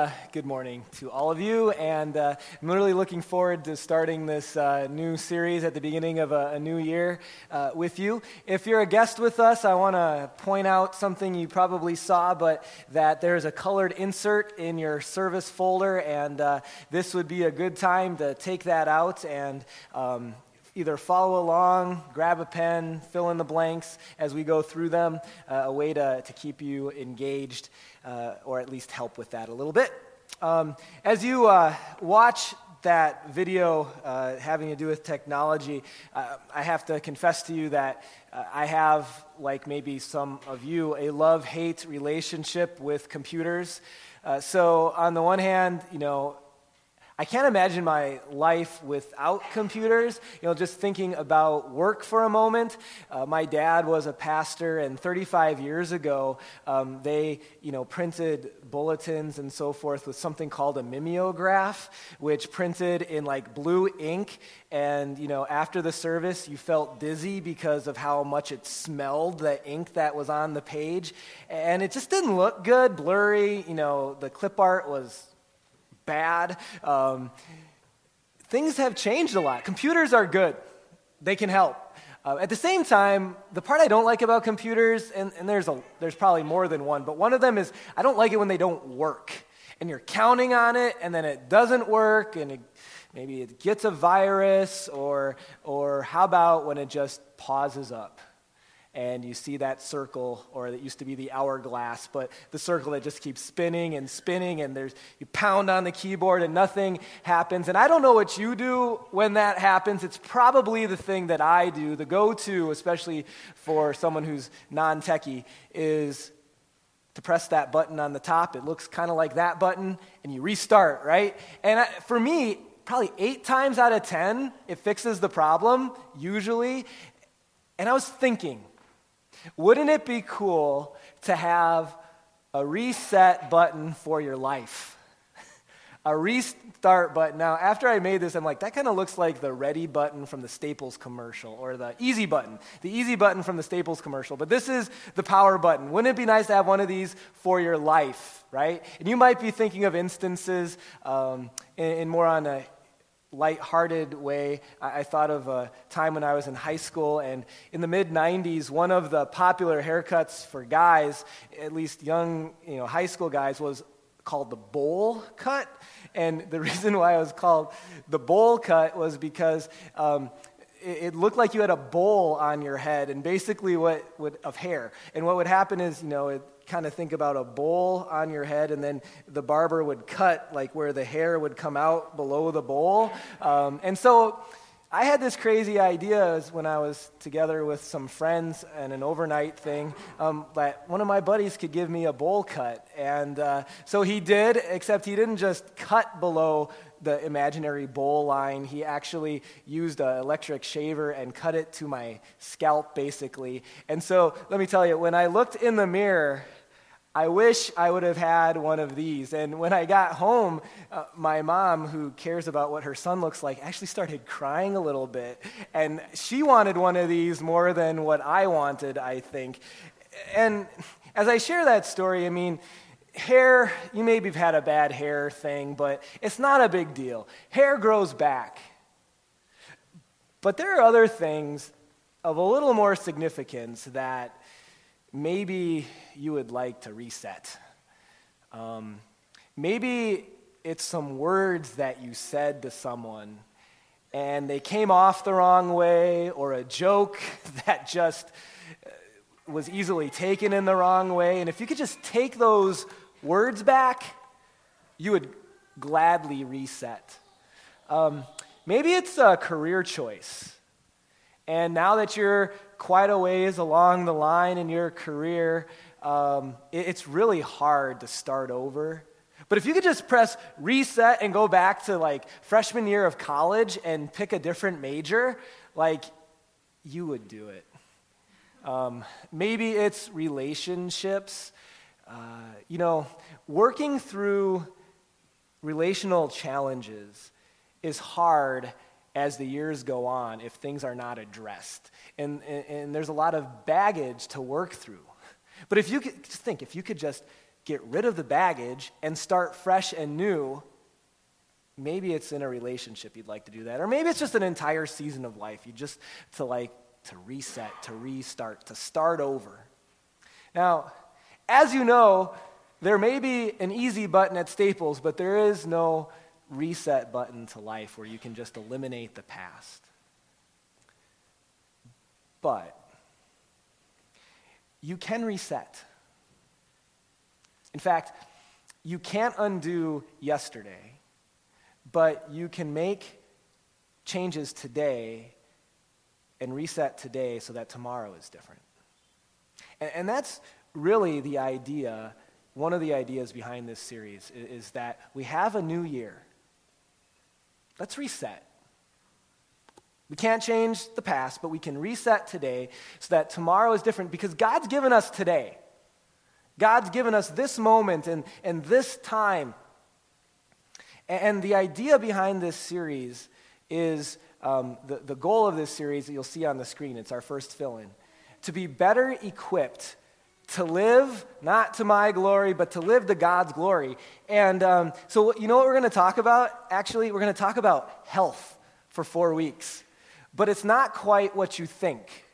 Uh, good morning to all of you, and uh, I'm really looking forward to starting this uh, new series at the beginning of a, a new year uh, with you. If you're a guest with us, I want to point out something you probably saw, but that there's a colored insert in your service folder, and uh, this would be a good time to take that out and um, either follow along, grab a pen, fill in the blanks as we go through them, uh, a way to, to keep you engaged uh, or at least help with that a little bit. Um, as you uh, watch that video uh, having to do with technology, uh, I have to confess to you that uh, I have, like maybe some of you, a love hate relationship with computers. so, on the one hand, you know, I can't imagine my life without computers. You know, just thinking about work for a moment. Uh, my dad was a pastor, and 35 years ago, um, they, you know, printed bulletins and so forth with something called a mimeograph, which printed in like blue ink. And, you know, after the service, you felt dizzy because of how much it smelled, the ink that was on the page. And it just didn't look good, blurry. You know, the clip art was bad. Um, things have changed a lot. Computers are good, they can help. Uh, at the same time, the part I don't like about computers, and, and there's, a, there's probably more than one, but one of them is I don't like it when they don't work. And you're counting on it, and then it doesn't work, and it, maybe it gets a virus, or, or how about when it just pauses up? And you see that circle, or that used to be the hourglass, but the circle that just keeps spinning and spinning, and there's you pound on the keyboard and nothing happens. And I don't know what you do when that happens. It's probably the thing that I do. The go-to, especially for someone who's non-techie, is to press that button on the top. It looks kind of like that button, and you restart, right? And I, for me, probably eight times out of ten, it fixes the problem, usually. And I was thinking, wouldn't it be cool to have a reset button for your life? a restart button. Now, after I made this, I'm like, that kind of looks like the ready button from the Staples commercial or the easy button, the easy button from the Staples commercial. But this is the power button. Wouldn't it be nice to have one of these for your life, right? And you might be thinking of instances um, in, in more on a light-hearted way, I, I, thought of a time when I was in high school, and in the mid '90s, one of the popular haircuts for guys, at least young, you know, high school guys, was called the bowl cut. And the reason why it was called the bowl cut was because um, it, looked like you had a bowl on your head, and basically what would of hair. And what would happen is, you know, it, kind of think about a bowl on your head, and then the barber would cut like where the hair would come out below the bowl. Um, and so I had this crazy idea when I was together with some friends and an overnight thing um, that one of my buddies could give me a bowl cut. And uh, so he did, except he didn't just cut below the imaginary bowl line. He actually used an electric shaver and cut it to my scalp, basically. And so let me tell you, when I looked in the mirror, I wish I would have had one of these. And when I got home, uh, my mom, who cares about what her son looks like, actually started crying a little bit. And she wanted one of these more than what I wanted, I think. And as I share that story, I mean, hair, you maybe have had a bad hair thing, but it's not a big deal. Hair grows back. But there are other things of a little more significance that maybe you would like to reset. Um, maybe it's some words that you said to someone and they came off the wrong way, or a joke that just uh, was easily taken in the wrong way. And if you could just take those words back, you would gladly reset. Um, maybe it's a career choice. And now that you're quite a ways along the line in your career, um, it, it's really hard to start over. But if you could just press reset and go back to like freshman year of college and pick a different major, like you would do it. Um, maybe it's relationships. Uh, you know, working through relational challenges is hard as the years go on if things are not addressed. And, and, and, there's a lot of baggage to work through. But if you could just think, if you could just get rid of the baggage and start fresh and new, maybe it's in a relationship you'd like to do that. Or maybe it's just an entire season of life. You just to like to reset, to restart, to start over. Now, as you know, there may be an easy button at Staples, but there is no reset button to life where you can just eliminate the past. But you can reset. In fact, you can't undo yesterday, but you can make changes today and reset today so that tomorrow is different. And, and that's really the idea, one of the ideas behind this series is, is that we have a new year. Let's reset. We can't change the past, but we can reset today so that tomorrow is different because God's given us today. God's given us this moment and, and this time. And the idea behind this series is um, the, the goal of this series that you'll see on the screen. It's our first fill in. To be better equipped to live not to my glory, but to live to God's glory. And um, so, you know what we're going to talk about? Actually, we're going to talk about health for four weeks. But it's not quite what you think.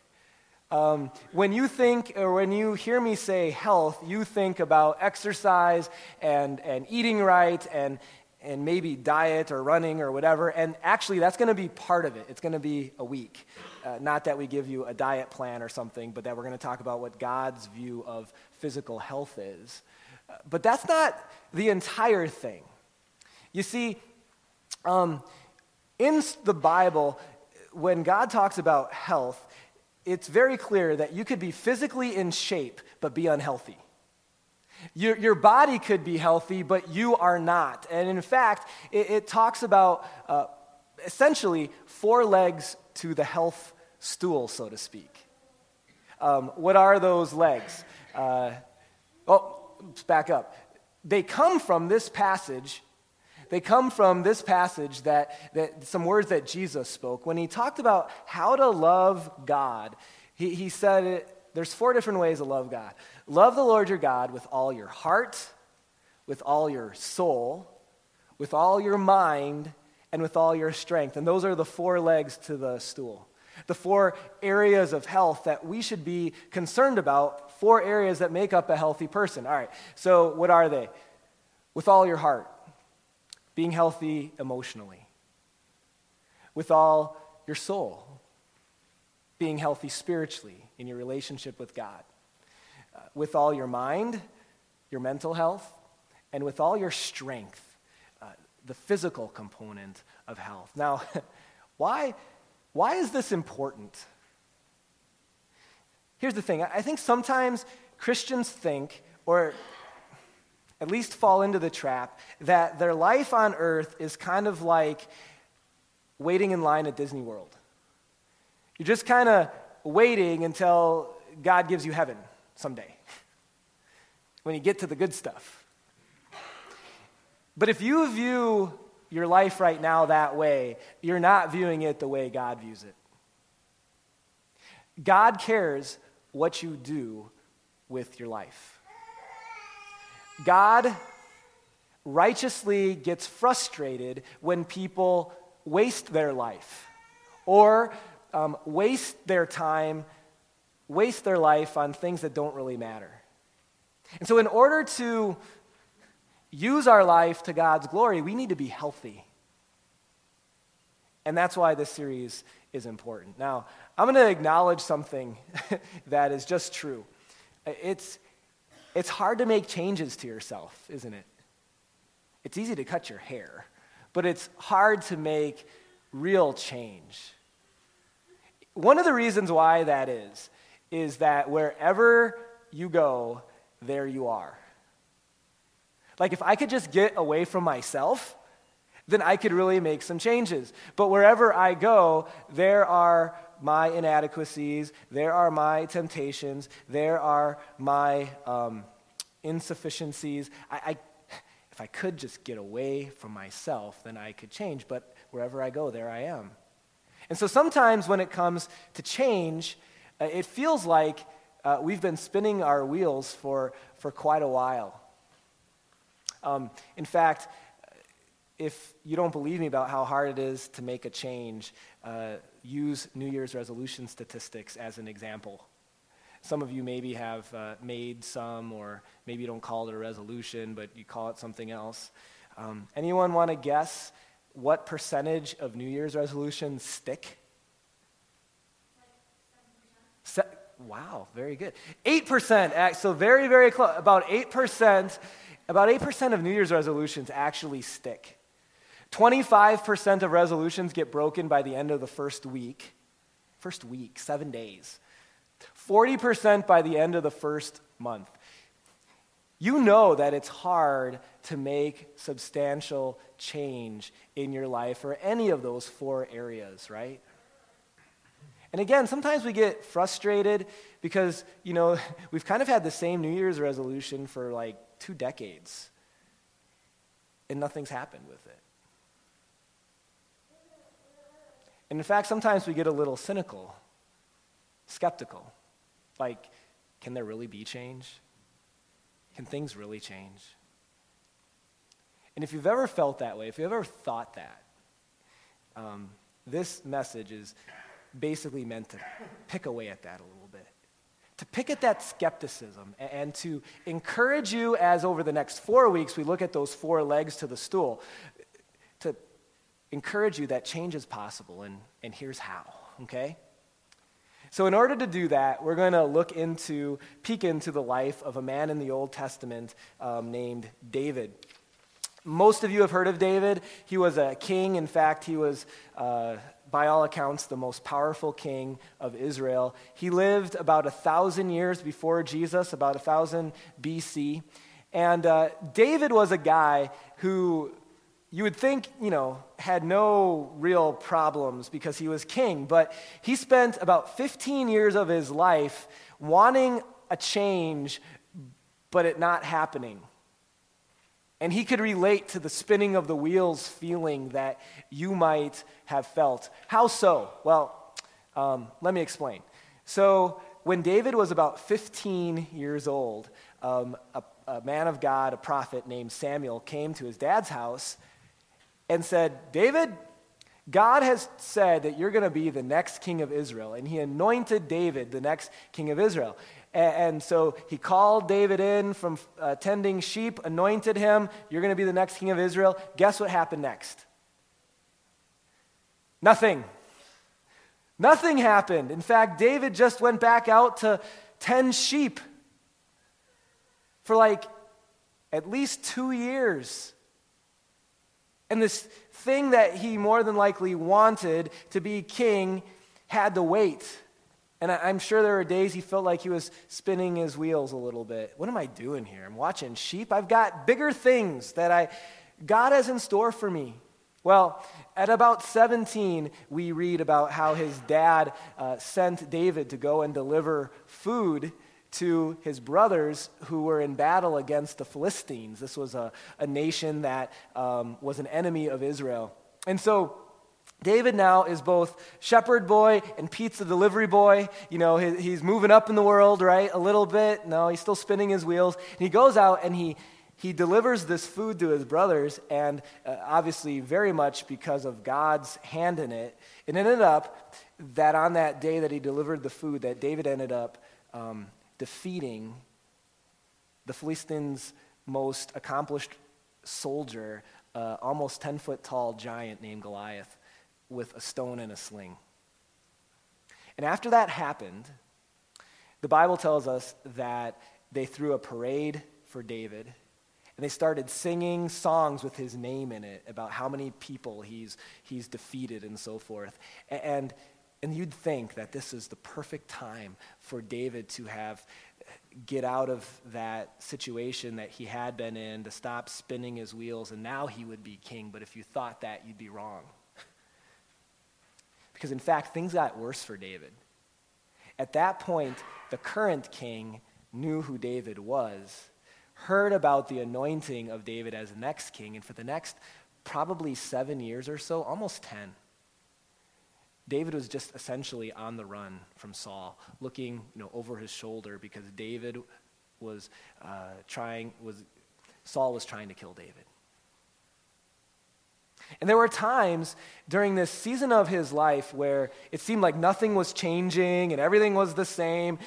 Um, when you think, or when you hear me say health, you think about exercise and, and eating right and, and maybe diet or running or whatever. And actually, that's going to be part of it. It's going to be a week. Uh, not that we give you a diet plan or something, but that we're going to talk about what God's view of physical health is. Uh, but that's not the entire thing. You see, um, in the Bible, when God talks about health, it's very clear that you could be physically in shape but be unhealthy. Your, your body could be healthy, but you are not. And in fact, it, it talks about uh, essentially four legs to the health stool, so to speak. Um, what are those legs? Uh, oh, back up. They come from this passage. They come from this passage that, that some words that Jesus spoke. When he talked about how to love God, he, he said it, there's four different ways to love God. Love the Lord your God with all your heart, with all your soul, with all your mind, and with all your strength. And those are the four legs to the stool the four areas of health that we should be concerned about, four areas that make up a healthy person. All right, so what are they? With all your heart, being healthy emotionally. With all your soul, being healthy spiritually in your relationship with God. Uh, with all your mind, your mental health, and with all your strength, uh, the physical component of health. Now, why? Why is this important? Here's the thing I think sometimes Christians think, or at least fall into the trap, that their life on earth is kind of like waiting in line at Disney World. You're just kind of waiting until God gives you heaven someday, when you get to the good stuff. But if you view your life right now that way, you're not viewing it the way God views it. God cares what you do with your life. God righteously gets frustrated when people waste their life or um, waste their time, waste their life on things that don't really matter. And so, in order to use our life to God's glory, we need to be healthy. And that's why this series is important. Now, I'm going to acknowledge something that is just true. It's, it's hard to make changes to yourself, isn't it? It's easy to cut your hair, but it's hard to make real change. One of the reasons why that is, is that wherever you go, there you are. Like, if I could just get away from myself, then I could really make some changes. But wherever I go, there are my inadequacies, there are my temptations, there are my um, insufficiencies. I, I, if I could just get away from myself, then I could change. But wherever I go, there I am. And so sometimes when it comes to change, uh, it feels like uh, we've been spinning our wheels for, for quite a while. Um, in fact, if you don't believe me about how hard it is to make a change, uh, use New Year's resolution statistics as an example. Some of you maybe have uh, made some, or maybe you don't call it a resolution, but you call it something else. Um, anyone want to guess what percentage of New Year's resolutions stick? Se- wow, very good. 8%, so very, very close. About 8%, about 8% of New Year's resolutions actually stick. 25% of resolutions get broken by the end of the first week. First week, seven days. 40% by the end of the first month. You know that it's hard to make substantial change in your life or any of those four areas, right? And again, sometimes we get frustrated because, you know, we've kind of had the same New Year's resolution for like two decades, and nothing's happened with it. And in fact, sometimes we get a little cynical, skeptical. Like, can there really be change? Can things really change? And if you've ever felt that way, if you've ever thought that, um, this message is basically meant to pick away at that a little bit. To pick at that skepticism and, and to encourage you as over the next four weeks we look at those four legs to the stool, to encourage you that change is possible, and, and here's how, okay? So, in order to do that, we're going to look into, peek into the life of a man in the Old Testament um, named David. Most of you have heard of David. He was a king. In fact, he was, uh, by all accounts, the most powerful king of Israel. He lived about a thousand years before Jesus, about a thousand BC. And uh, David was a guy who you would think, you know, had no real problems because he was king, but he spent about 15 years of his life wanting a change, but it not happening. And he could relate to the spinning of the wheels feeling that you might have felt. How so? Well, um, let me explain. So, when David was about 15 years old, um, a, a man of God, a prophet named Samuel, came to his dad's house and said, David, God has said that you're going to be the next king of Israel. And he anointed David the next king of Israel. And, so he called David in from uh, tending sheep, anointed him. You're going to be the next king of Israel. Guess what happened next? Nothing. Nothing happened. In fact, David just went back out to tend sheep for like at least two years. And this thing that he more than likely wanted to be king had to wait. And I'm sure there were days he felt like he was spinning his wheels a little bit. What am I doing here? I'm watching sheep. I've got bigger things that I God has in store for me. Well, at about 17, we read about how his dad uh, sent David to go and deliver food to his brothers who were in battle against the Philistines. This was a, a nation that um, was an enemy of Israel. And so David now is both shepherd boy and pizza delivery boy. You know, he, he's moving up in the world, right? A little bit. No, he's still spinning his wheels. And he goes out and he, he delivers this food to his brothers, and uh, obviously, very much because of God's hand in it, it ended up that on that day that he delivered the food, that David ended up um, defeating the Philistines' most accomplished soldier, uh, almost 10 foot tall giant named Goliath, with a stone and a sling. And after that happened, the Bible tells us that they threw a parade for David. And they started singing songs with his name in it about how many people he's, he's defeated and so forth. And and you'd think that this is the perfect time for David to have uh, get out of that situation that he had been in, to stop spinning his wheels, and now he would be king. But if you thought that, you'd be wrong. because in fact, things got worse for David. At that point, the current king knew who David was, heard about the anointing of David as the next king, and for the next probably seven years or so, almost ten, David was just essentially on the run from Saul, looking you know, over his shoulder because David was uh, trying, was Saul was trying to kill David. And there were times during this season of his life where it seemed like nothing was changing and everything was the same.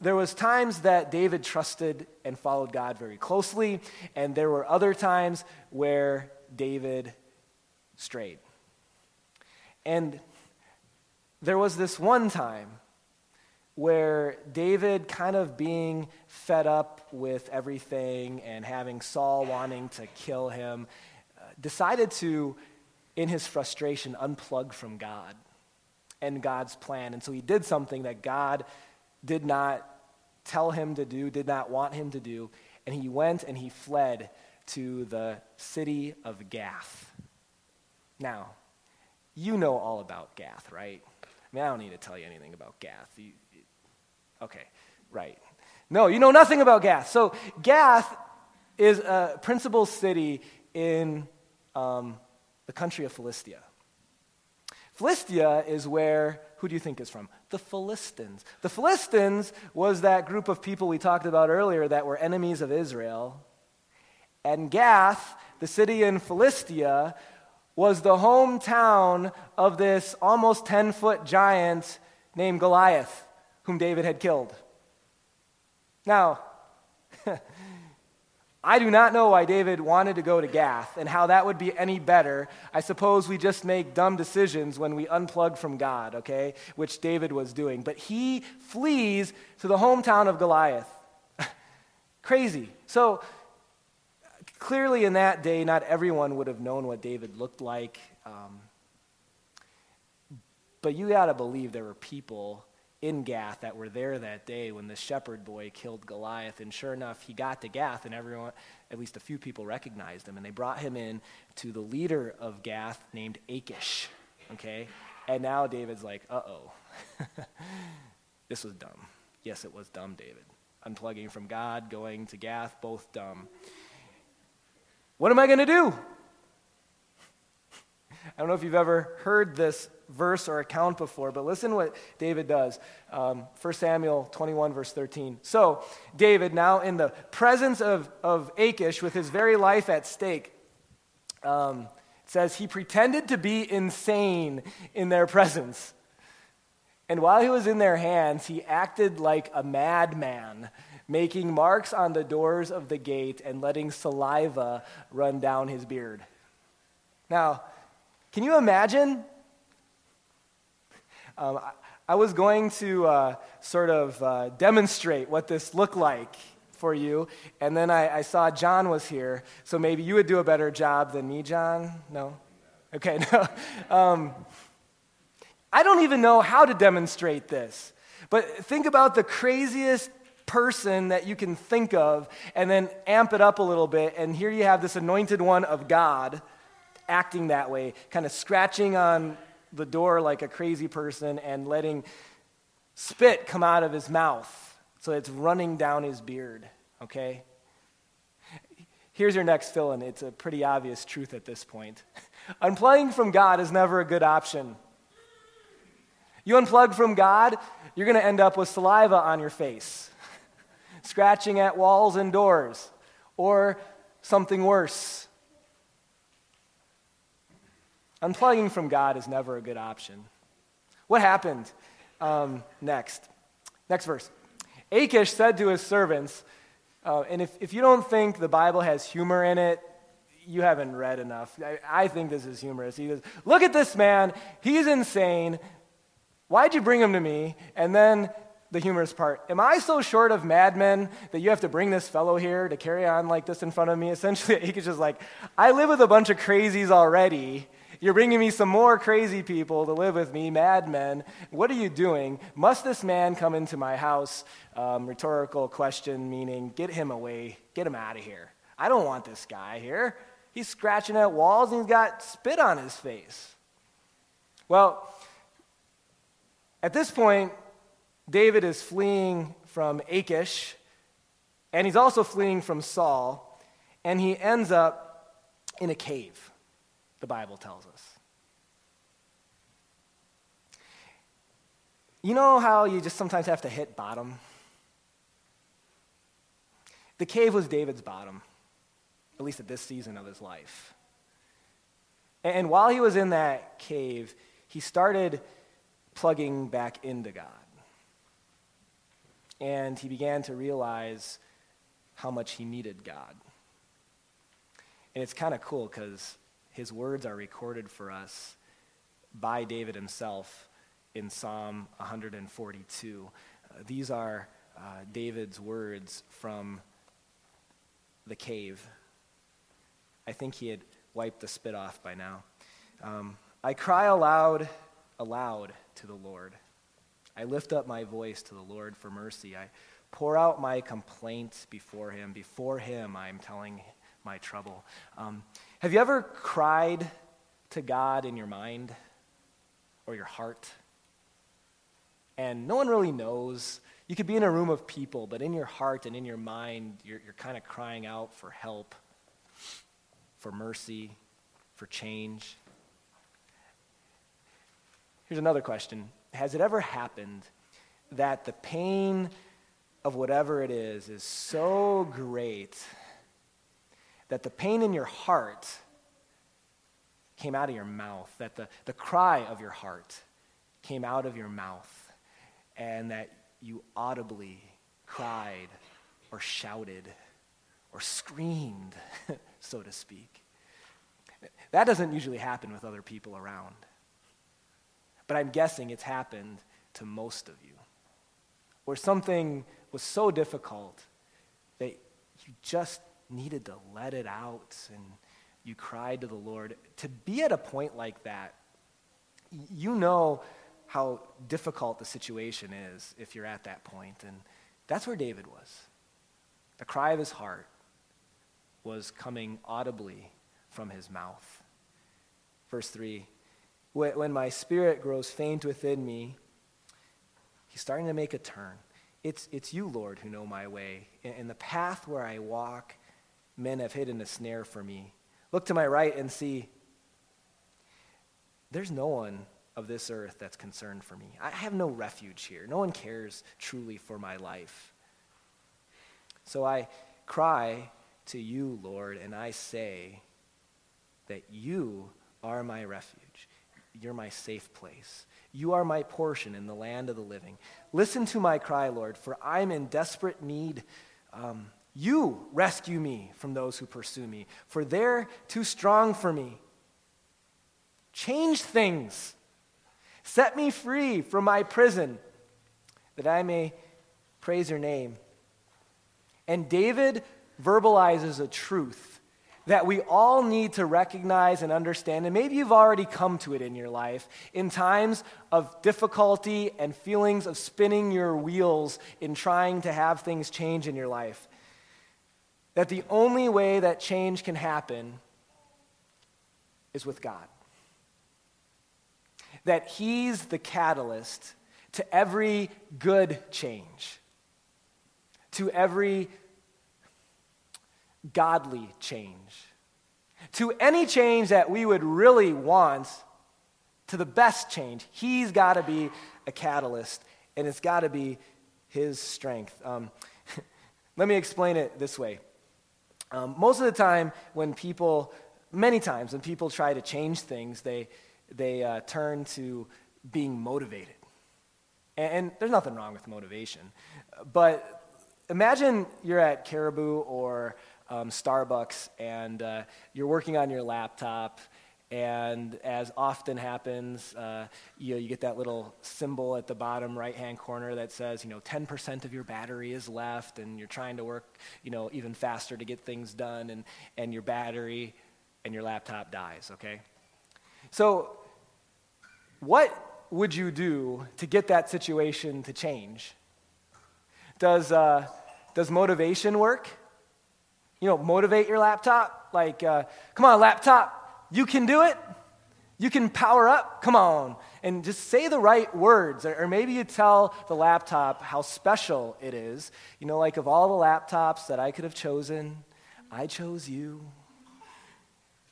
There was times that David trusted and followed God very closely, and there were other times where David strayed. And there was this one time where David, kind of being fed up with everything and having Saul wanting to kill him, uh, decided to, in his frustration, unplug from God and God's plan. And so he did something that God did not tell him to do, did not want him to do, and he went and he fled to the city of Gath. Now, you know all about Gath, right? I mean, I don't need to tell you anything about Gath. You, Okay, right. No, you know nothing about Gath. So, Gath is a principal city in um, the country of Philistia. Philistia is where, who do you think is from? The Philistines. The Philistines was that group of people we talked about earlier that were enemies of Israel. And Gath, the city in Philistia, was the hometown of this almost 10 foot giant named Goliath whom David had killed. Now, I do not know why David wanted to go to Gath and how that would be any better. I suppose we just make dumb decisions when we unplug from God, okay? Which David was doing. But he flees to the hometown of Goliath. Crazy. So, clearly in that day, not everyone would have known what David looked like. Um, but you got to believe there were people in Gath that were there that day when the shepherd boy killed Goliath. And sure enough, he got to Gath, and everyone, at least a few people, recognized him. And they brought him in to the leader of Gath named Achish. Okay? And now David's like, uh oh. this was dumb. Yes, it was dumb, David. Unplugging from God, going to Gath, both dumb. What am I going to do? I don't know if you've ever heard this verse or account before, but listen what David does. Um, 1 Samuel 21, verse 13. So, David, now in the presence of, of Achish, with his very life at stake, um, says he pretended to be insane in their presence. And while he was in their hands, he acted like a madman, making marks on the doors of the gate and letting saliva run down his beard. Now, can you imagine um, I, I, was going to uh, sort of uh, demonstrate what this looked like for you, and then I, I, saw John was here, so maybe you would do a better job than me, John? No? Okay, no. Um, I don't even know how to demonstrate this, but think about the craziest person that you can think of and then amp it up a little bit, and here you have this anointed one of God acting that way, kind of scratching on the door like a crazy person and letting spit come out of his mouth so it's running down his beard, okay? Here's your next fill in. It's a pretty obvious truth at this point. Unplugging from God is never a good option. You unplug from God, you're going to end up with saliva on your face, scratching at walls and doors, or something worse Unplugging from God is never a good option. What happened um, next? Next verse. Achish said to his servants, uh, and if, if you don't think the Bible has humor in it, you haven't read enough. I, I think this is humorous. He goes, Look at this man. He's insane. Why'd you bring him to me? And then the humorous part Am I so short of madmen that you have to bring this fellow here to carry on like this in front of me? Essentially, Achish is just like, I live with a bunch of crazies already. You're bringing me some more crazy people to live with me, madmen. What are you doing? Must this man come into my house? Um, rhetorical question, meaning get him away, get him out of here. I don't want this guy here. He's scratching at walls and he's got spit on his face. Well, at this point, David is fleeing from Achish, and he's also fleeing from Saul, and he ends up in a cave the Bible tells us. You know how you just sometimes have to hit bottom? The cave was David's bottom. at least at this season of his life. And while he was in that cave, he started plugging back into God. And he began to realize how much he needed God. And it's kind of cool because his words are recorded for us by David himself in Psalm 142. Uh, these are uh, David's words from the cave. I think he had wiped the spit off by now. Um, I cry aloud, aloud to the Lord. I lift up my voice to the Lord for mercy. I pour out my complaint before him. Before him, I'm telling my trouble. Um, have you ever cried to God in your mind or your heart? And no one really knows. You could be in a room of people, but in your heart and in your mind, you're, you're kind of crying out for help, for mercy, for change. Here's another question Has it ever happened that the pain of whatever it is is so great that the pain in your heart came out of your mouth, that the, the cry of your heart came out of your mouth, and that you audibly cried or shouted or screamed, so to speak. That doesn't usually happen with other people around. But I'm guessing it's happened to most of you. Where something was so difficult that you just needed to let it out and you cried to the Lord. To be at a point like that, you know how difficult the situation is if you're at that point. And that's where David was. The cry of his heart was coming audibly from his mouth. Verse 3 When my spirit grows faint within me, he's starting to make a turn. It's, it's you, Lord, who know my way. In, in the path where I walk, men have hidden a snare for me. Look to my right and see there's no one of this earth that's concerned for me. I have no refuge here. No one cares truly for my life. So I cry to you, Lord, and I say that you are my refuge. You're my safe place. You are my portion in the land of the living. Listen to my cry, Lord, for I'm in desperate need. Um, you rescue me from those who pursue me, for they're too strong for me. Change things. Set me free from my prison, that I may praise your name. And David verbalizes a truth that we all need to recognize and understand. And maybe you've already come to it in your life in times of difficulty and feelings of spinning your wheels in trying to have things change in your life that the only way that change can happen is with God. That He's the catalyst to every good change, to every godly change, to any change that we would really want, to the best change. He's got to be a catalyst, and it's got to be His strength. Um, let me explain it this way. Um, most of the time, when people, many times, when people try to change things, they, they uh, turn to being motivated. And, and, there's nothing wrong with motivation. But imagine you're at Caribou or um, Starbucks and uh, you're working on your laptop and as often happens, uh, you, know, you get that little symbol at the bottom right hand corner that says, you know, 10% of your battery is left, and you're trying to work, you know, even faster to get things done, and, and your battery and your laptop dies, okay? So, what would you do to get that situation to change? Does, uh, does motivation work? You know, motivate your laptop? Like, uh, come on, laptop, you can do it. You can power up. Come on. And just say the right words. Or maybe you tell the laptop how special it is. You know, like of all the laptops that I could have chosen, I chose you.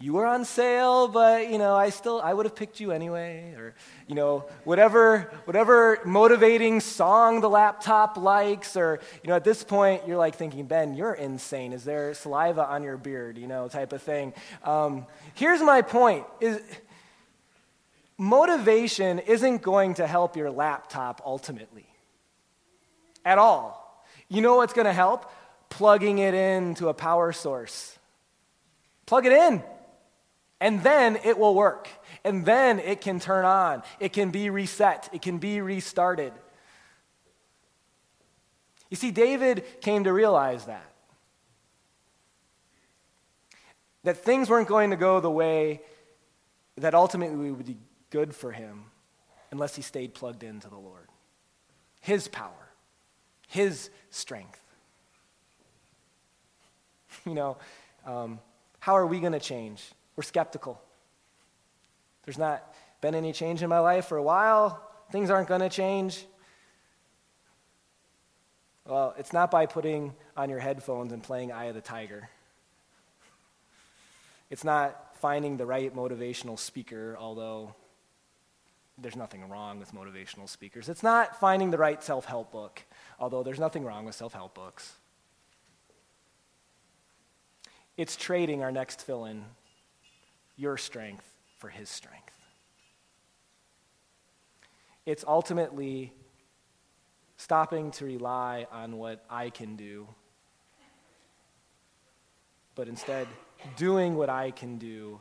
You were on sale, but you know, I still I would have picked you anyway, or you know, whatever whatever motivating song the laptop likes, or you know, at this point you're like thinking, Ben, you're insane. Is there saliva on your beard? You know, type of thing. Um, here's my point: is motivation isn't going to help your laptop ultimately at all. You know what's going to help? Plugging it into a power source. Plug it in. And then it will work. And then it can turn on. It can be reset. It can be restarted. You see, David came to realize that. That things weren't going to go the way that ultimately would be good for him unless he stayed plugged into the Lord. His power, His strength. You know, um, how are we going to change? We're skeptical. There's not been any change in my life for a while. Things aren't going to change. Well, it's not by putting on your headphones and playing Eye of the Tiger. It's not finding the right motivational speaker, although there's nothing wrong with motivational speakers. It's not finding the right self help book, although there's nothing wrong with self help books. It's trading our next fill in your strength for his strength. It's ultimately stopping to rely on what I can do, but instead doing what I can do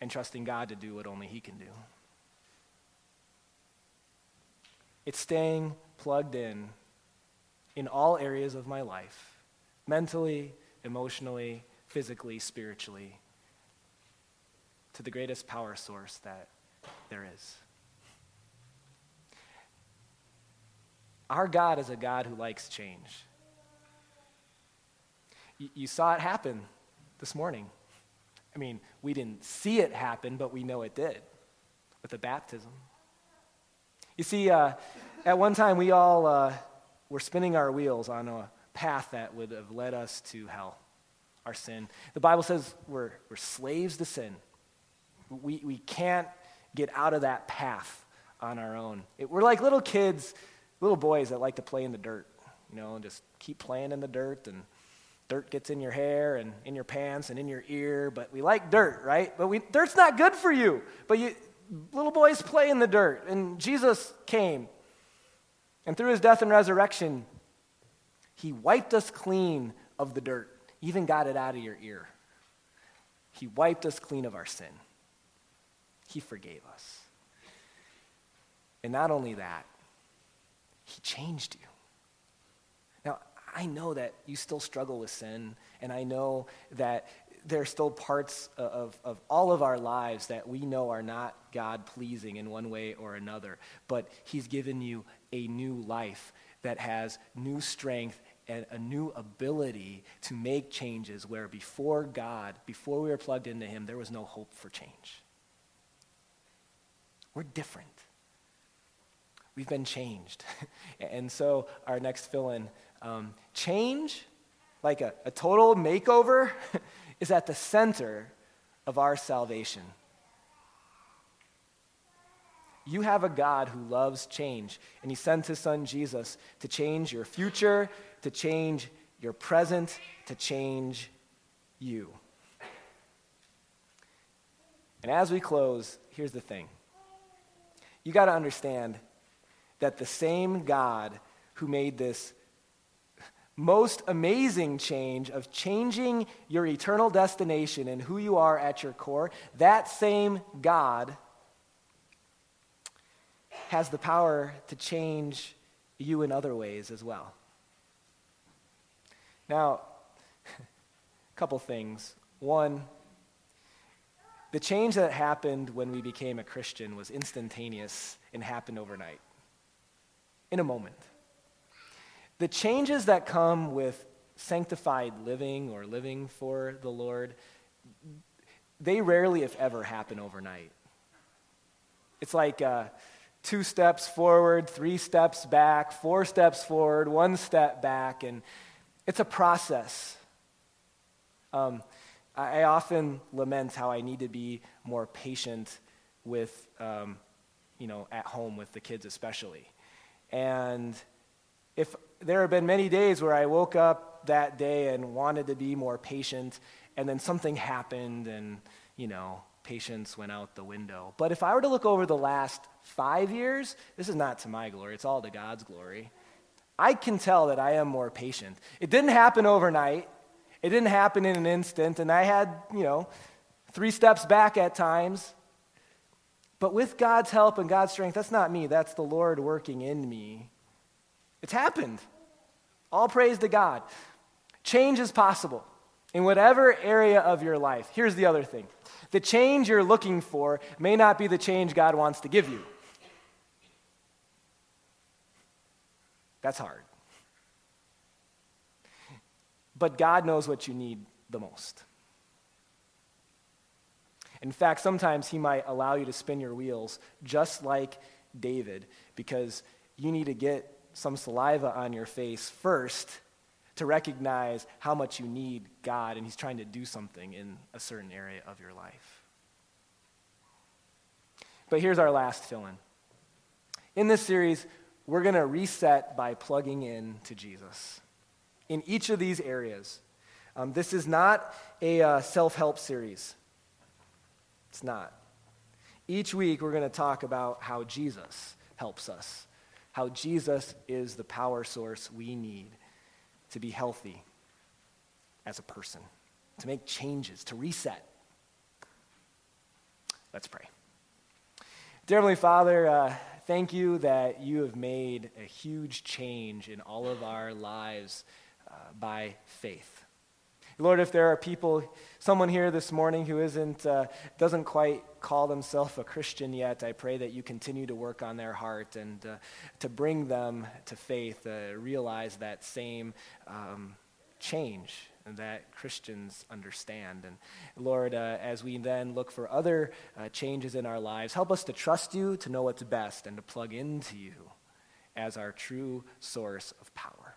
and trusting God to do what only he can do. It's staying plugged in in all areas of my life mentally, emotionally, physically, spiritually to the greatest power source that there is. Our God is a God who likes change. you saw it happen this morning. I mean, we didn't see it happen, but we know it did with the baptism. You see, uh, at one time we all uh, were spinning our wheels on a path that would have led us to hell, our sin. The Bible says we're, we're slaves to sin. We, we can't get out of that path on our own. It, we're like little kids, little boys that like to play in the dirt, you know, and just keep playing in the dirt and dirt gets in your hair and in your pants and in your ear, but we like dirt, right? But we, dirt's not good for you. But you, little boys play in the dirt, and Jesus came. And through his death and resurrection, he wiped us clean of the dirt, even got it out of your ear. He wiped us clean of our sin. He forgave us. And not only that, He changed you. Now, I know that you still struggle with sin, and I know that there are still parts of, of all of our lives that we know are not God pleasing in one way or another. But He's given you a new life that has new strength and a new ability to make changes where before God, before we were plugged into Him, there was no hope for change. We're different. We've been changed. and so, our next fill in um, change, like a, a total makeover, is at the center of our salvation. You have a God who loves change, and He sent His Son Jesus to change your future, to change your present, to change you. And as we close, here's the thing you got to understand that the same God who made this most amazing change of changing your eternal destination and who you are at your core, that same God has the power to change you in other ways as well. Now, a couple things. One, the change that happened when we became a Christian was instantaneous and happened overnight, in a moment. The changes that come with sanctified living or living for the Lord, they rarely, if ever, happen overnight. It's like uh, two steps forward, three steps back, four steps forward, one step back, and it's a process. Um, I, often lament how I need to be more patient with, um, you know, at home with the kids especially. And if there have been many days where I woke up that day and wanted to be more patient, and then something happened, and, you know, patience went out the window. But if I were to look over the last five years, this is not to my glory, it's all to God's glory. I can tell that I am more patient. It didn't happen overnight, it didn't happen in an instant, and I had, you know, three steps back at times. But with God's help and God's strength, that's not me, that's the Lord working in me. It's happened. All praise to God. Change is possible in whatever area of your life. Here's the other thing the change you're looking for may not be the change God wants to give you. That's hard. But God knows what you need the most. In fact, sometimes He might allow you to spin your wheels just like David because you need to get some saliva on your face first to recognize how much you need God and He's trying to do something in a certain area of your life. But here's our last fill in. In this series, we're going to reset by plugging in to Jesus in each of these areas. Um, this is not a uh, self help series. It's not. Each week, we're going to talk about how Jesus helps us, how Jesus is the power source we need to be healthy as a person, to make changes, to reset. Let's pray. Dear Heavenly Father, uh, thank you that you have made a huge change in all of our lives uh, by faith. Lord, if there are people, someone here this morning who isn't, uh, doesn't quite call themselves a Christian yet, I pray that you continue to work on their heart and uh, to bring them to faith, uh, realize that same um, change that Christians understand. And Lord, uh, as we then look for other uh, changes in our lives, help us to trust you, to know what's best, and to plug into you as our true source of power.